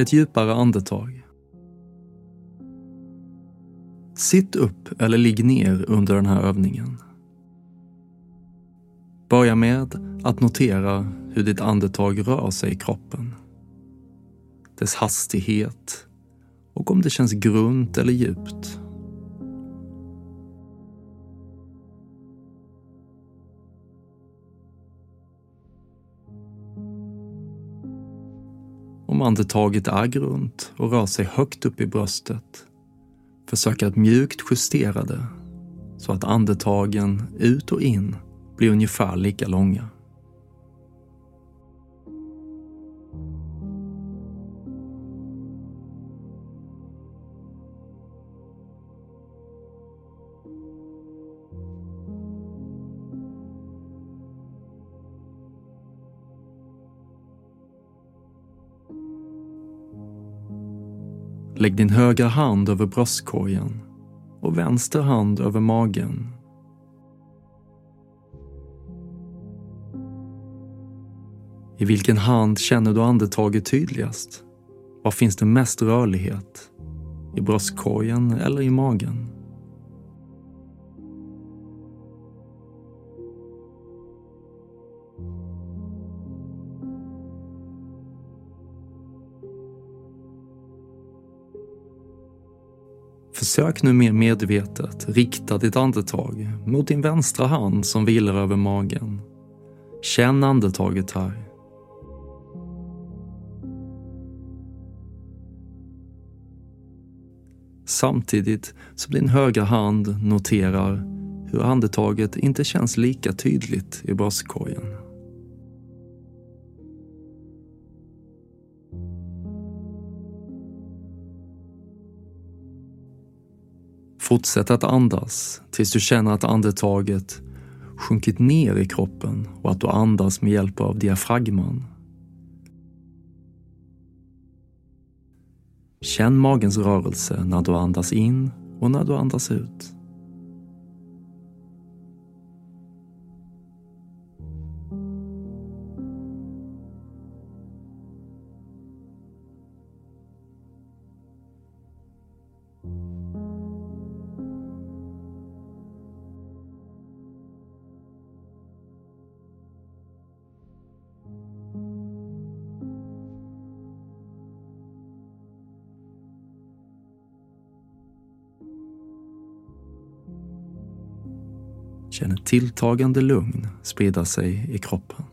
ett djupare andetag. Sitt upp eller ligg ner under den här övningen. Börja med att notera hur ditt andetag rör sig i kroppen. Dess hastighet och om det känns grunt eller djupt. Andetaget är grunt och rör sig högt upp i bröstet, försök att mjukt justera det så att andetagen ut och in blir ungefär lika långa. Lägg din högra hand över bröstkorgen och vänster hand över magen. I vilken hand känner du andetaget tydligast? Var finns det mest rörlighet? I bröstkorgen eller i magen? Försök nu mer medvetet rikta ditt andetag mot din vänstra hand som vilar över magen. Känn andetaget här. Samtidigt som din högra hand noterar hur andetaget inte känns lika tydligt i bröstkorgen. Fortsätt att andas tills du känner att andetaget sjunkit ner i kroppen och att du andas med hjälp av diafragman. Känn magens rörelse när du andas in och när du andas ut. Känner ett tilltagande lugn sprida sig i kroppen.